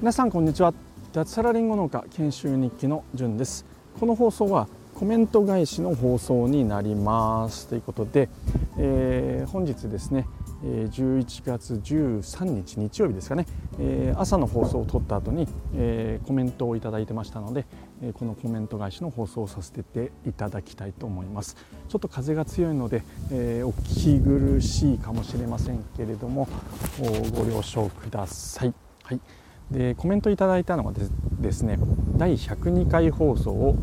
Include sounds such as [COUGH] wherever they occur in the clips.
皆さんこんにちは。脱サラリンゴ農家研修日記のじゅんです。この放送はコメント返しの放送になります。ということで、えー、本日ですね11月13日日曜日ですかね朝の放送を撮った後にコメントをいただいてましたのでこのコメント返しの放送をさせていただきたいと思います。ちょっと風が強いのでお聞き苦しいかもしれませんけれどもご了承ください、はい。でコメントいただいたのはですね第102回放送を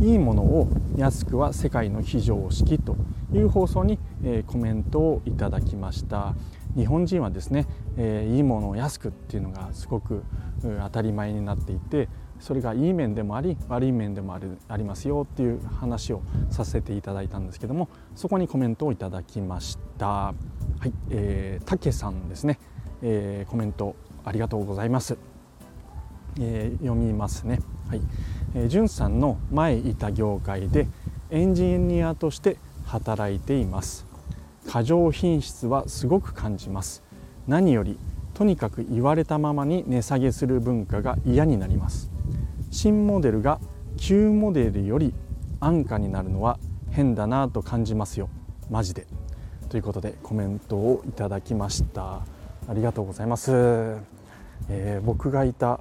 いいものを安くは世界の非常識という放送に、えー、コメントをいただきました。日本人はですね、えー、いいものを安くっていうのがすごく当たり前になっていてそれがいい面でもあり悪い面でもあるありますよっていう話をさせていただいたんですけどもそこにコメントをいただきました。はい、えー、たけさんですね、えー、コメントありがとうございます、えー、読みますね。はい、えー、じゅんさんの前いた業界でエンジニアとして働いています。過剰品質はすごく感じます。何よりとにかく言われたままに値下げする文化が嫌になります。新モデルが旧モデルより安価になるのは変だなと感じますよ。マジで。ということでコメントをいただきました。ありがとうございます、えー、僕がいた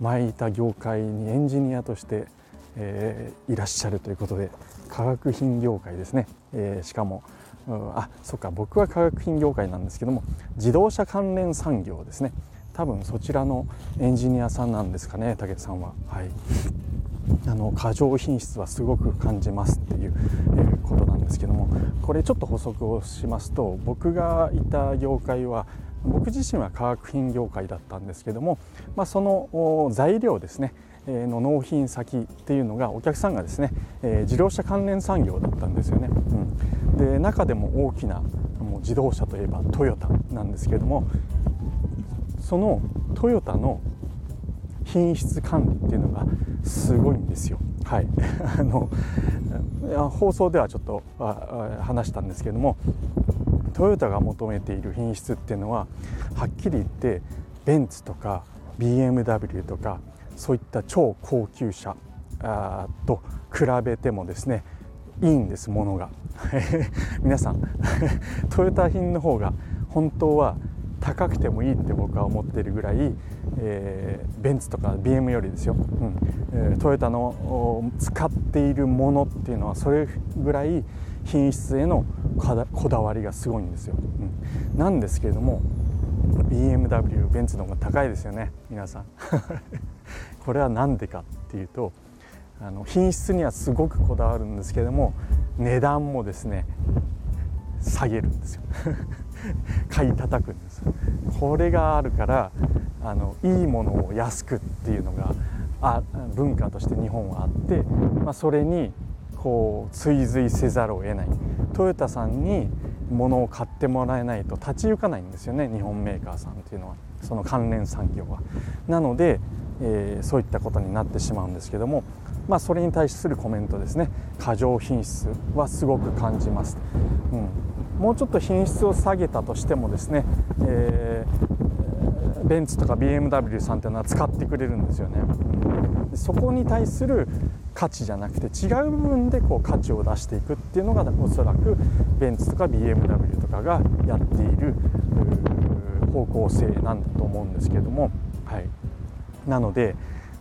前いた業界にエンジニアとして、えー、いらっしゃるということで化学品業界ですね、えー、しかもあそっか僕は化学品業界なんですけども自動車関連産業ですね。多分そちらのエンジニアさんなんですかね武さんは。はい。あの過剰品質はすごく感じますっていう、え、ことなんですけどもこれちょっと補足をしますと僕がいた業界は僕自身は化学品業界だったんですけども、まあ、その材料ですね。の納品先っていうのがお客さんがですね、え自動車関連産業だったんですよね、うん、で中でも大きなもう自動車といえばトヨタなんですけれどもそのトヨタの品質管理っていうのがすごいんですよ。はい、[LAUGHS] あの放送ではちょっと話したんですけれどもトヨタが求めている品質っていうのははっきり言ってベンツとか BMW とかそういった超高級車と比べてもですねいいんですものが。[LAUGHS] 皆さん [LAUGHS] トヨタ品の方が本当は高くてもいいって僕は思ってるぐらい、えー、ベンツとか BM よりですよ、うん。えー、トヨタの使っているものっていうのはそれぐらい品質へのこだわりがすごいんですよ、うん、なんですけれども BMW ベンツの方が高いですよね皆さん。[LAUGHS] これは何でかっていうとあの品質にはすごくこだわるんですけども値段もですね下げるんですよ。[LAUGHS] 買い叩くんです。これがあるからあのいいものを安くっていうのがあ文化として日本はあって、まあ、それにこう追随せざるを得ない。トヨタさんに物を買ってもらえないと立ち行かないんですよね日本メーカーさんっていうのはその関連産業は。なので、えー、そういったことになってしまうんですけども、まあ、それに対するコメントですね過剰品質はすごく感じます。うん、もうちょっと品質を下げたとしてもですね、えー、ベンツとか BMW さんっていうのは使ってくれるんですよね。そこに対する価値じゃなくて違う部分でこう価値を出していくっていうのがおそらくベンツとか BMW とかがやっている方向性なんだと思うんですけれども、はい、なので、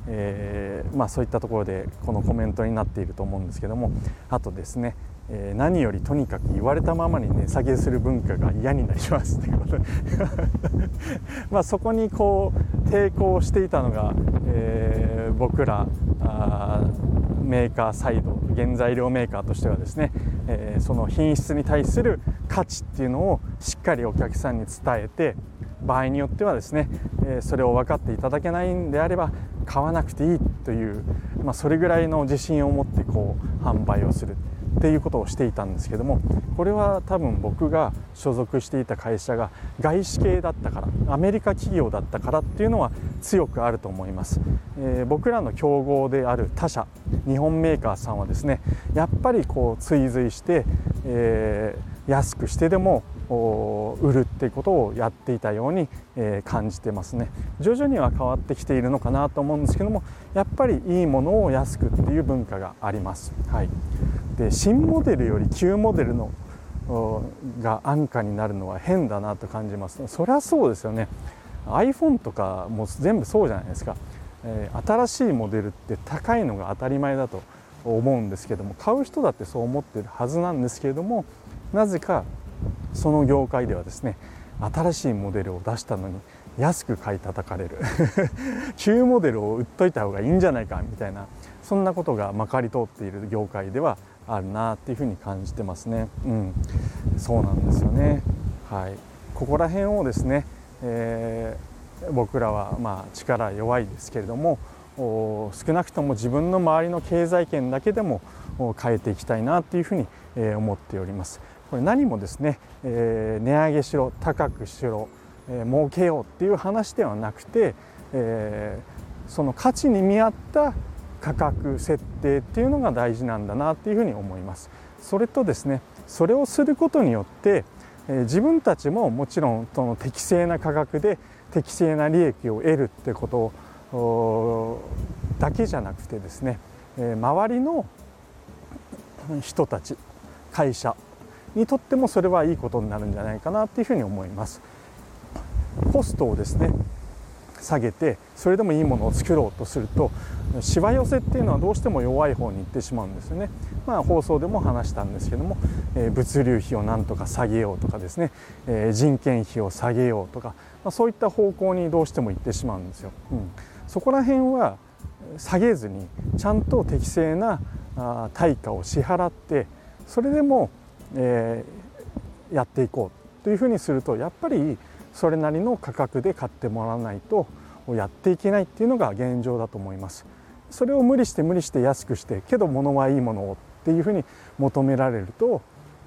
えー、まあ、そういったところでこのコメントになっていると思うんですけどもあとですねえ、何よりとにかく言われたままに値下げする文化が嫌になりますということで。[LAUGHS] まあそこにこう抵抗していたのが、えー、僕らメーカーサイド原材料メーカーとしてはですね、えー、その品質に対する価値っていうのをしっかりお客さんに伝えて場合によってはですね、えそれを分かっていただけないんであれば買わなくていいという、まあ、それぐらいの自信を持ってこう販売をする。っていうことをしていたんですけどもこれは多分僕が所属していた会社が外資系だったからアメリカ企業だったからっていうのは強くあると思います、えー、僕らの競合である他社日本メーカーさんはですねやっぱりこう追随して、えー安くしてでも売るっていうことをやっていたように、えー、感じてますね。徐々には変わってきているのかなと思うんですけどもやっぱりいいものを安くっていう文化があります、はい、で新モデルより旧モデルのが安価になるのは変だなと感じます。そりゃそうですよね。iPhone とかも全部そうじゃないですか、えー、新しいモデルって高いのが当たり前だと思うんですけども買う人だってそう思ってるはずなんですけれどもなぜかその業界ではですね新しいモデルを出したのに安く買い叩かれる。[LAUGHS] 旧モデルを売っといた方がいいんじゃないかみたいなそんなことがまかり通っている業界ではあるなっていうふうに感じてますね。うん、そうなんですよね。はい、ここら辺をですね、えー、僕らはまあ力弱いですけれども少なくとも自分の周りの経済圏だけでも変えていきたいなっていうふうに思っております。これ何もですね、えー、値上げしろ高くしろ、えー、儲けようっていう話ではなくて、えー、その価値に見合った価格設定っていうのが大事なんだなっていうふうに思います。それとですねそれをすることによって、え、自分たちももちろんその適正な価格で適正な利益を得るってことだけじゃなくてですね、え、周りの人たち会社にとってもそれはいいことになるんじゃないかなっていうふうに思いますコストをですね下げてそれでもいいものを作ろうとするとしわ寄せっていうのはどうしても弱い方に行ってしまうんですよね。まあ放送でも話したんですけども、えー、物流費をなんとか下げようとかですね、えー、人件費を下げようとか、まあ、そういった方向にどうしても行ってしまうんですよ、うん、そこら辺は下げずにちゃんと適正なあ対価を支払ってそれでもえー、やっていこうというふうにするとやっぱりそれなりの価格で買ってもらわないとやっていけないっていうのが現状だと思います。それを無理して無理して安くしてけど物はいいものをっていうふうに求められると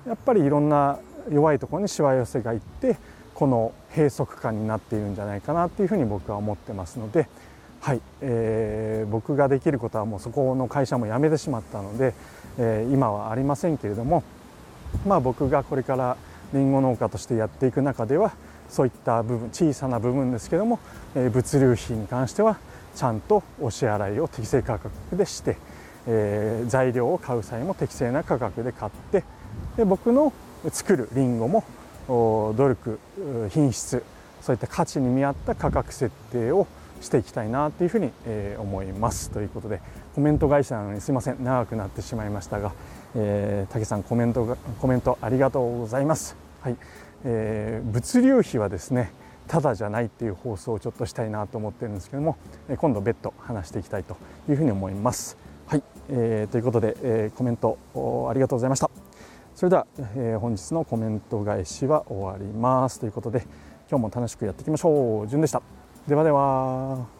やっぱりいろんな弱いところにしわ寄せがいってこの閉塞感になっているんじゃないかなっていうふうに僕は思ってますのではい、えー、僕ができることはもうそこの会社も辞めてしまったので、えー、今はありませんけれどもまあ、僕がこれからりんご農家としてやっていく中ではそういった部分小さな部分ですけども、え、物流費に関してはちゃんとお支払いを適正価格でして、えー、材料を買う際も適正な価格で買ってで僕の作るりんごも努力品質そういった価値に見合った価格設定をしていきたいなというふうに、えー、思いますということでコメント会社なのにすいません長くなってしまいましたが、えー、竹さんコメントがコメントありがとうございます。はい、えー、物流費はですねただじゃないっていう放送をちょっとしたいなと思ってるんですけども、え今度別途話していきたいというふうに思います。はい、えー、ということで、えー、コメントありがとうございました。それでは、えー、本日のコメント返しは終わりますということで今日も楽しくやっていきましょう。じゅんでした。ではでは。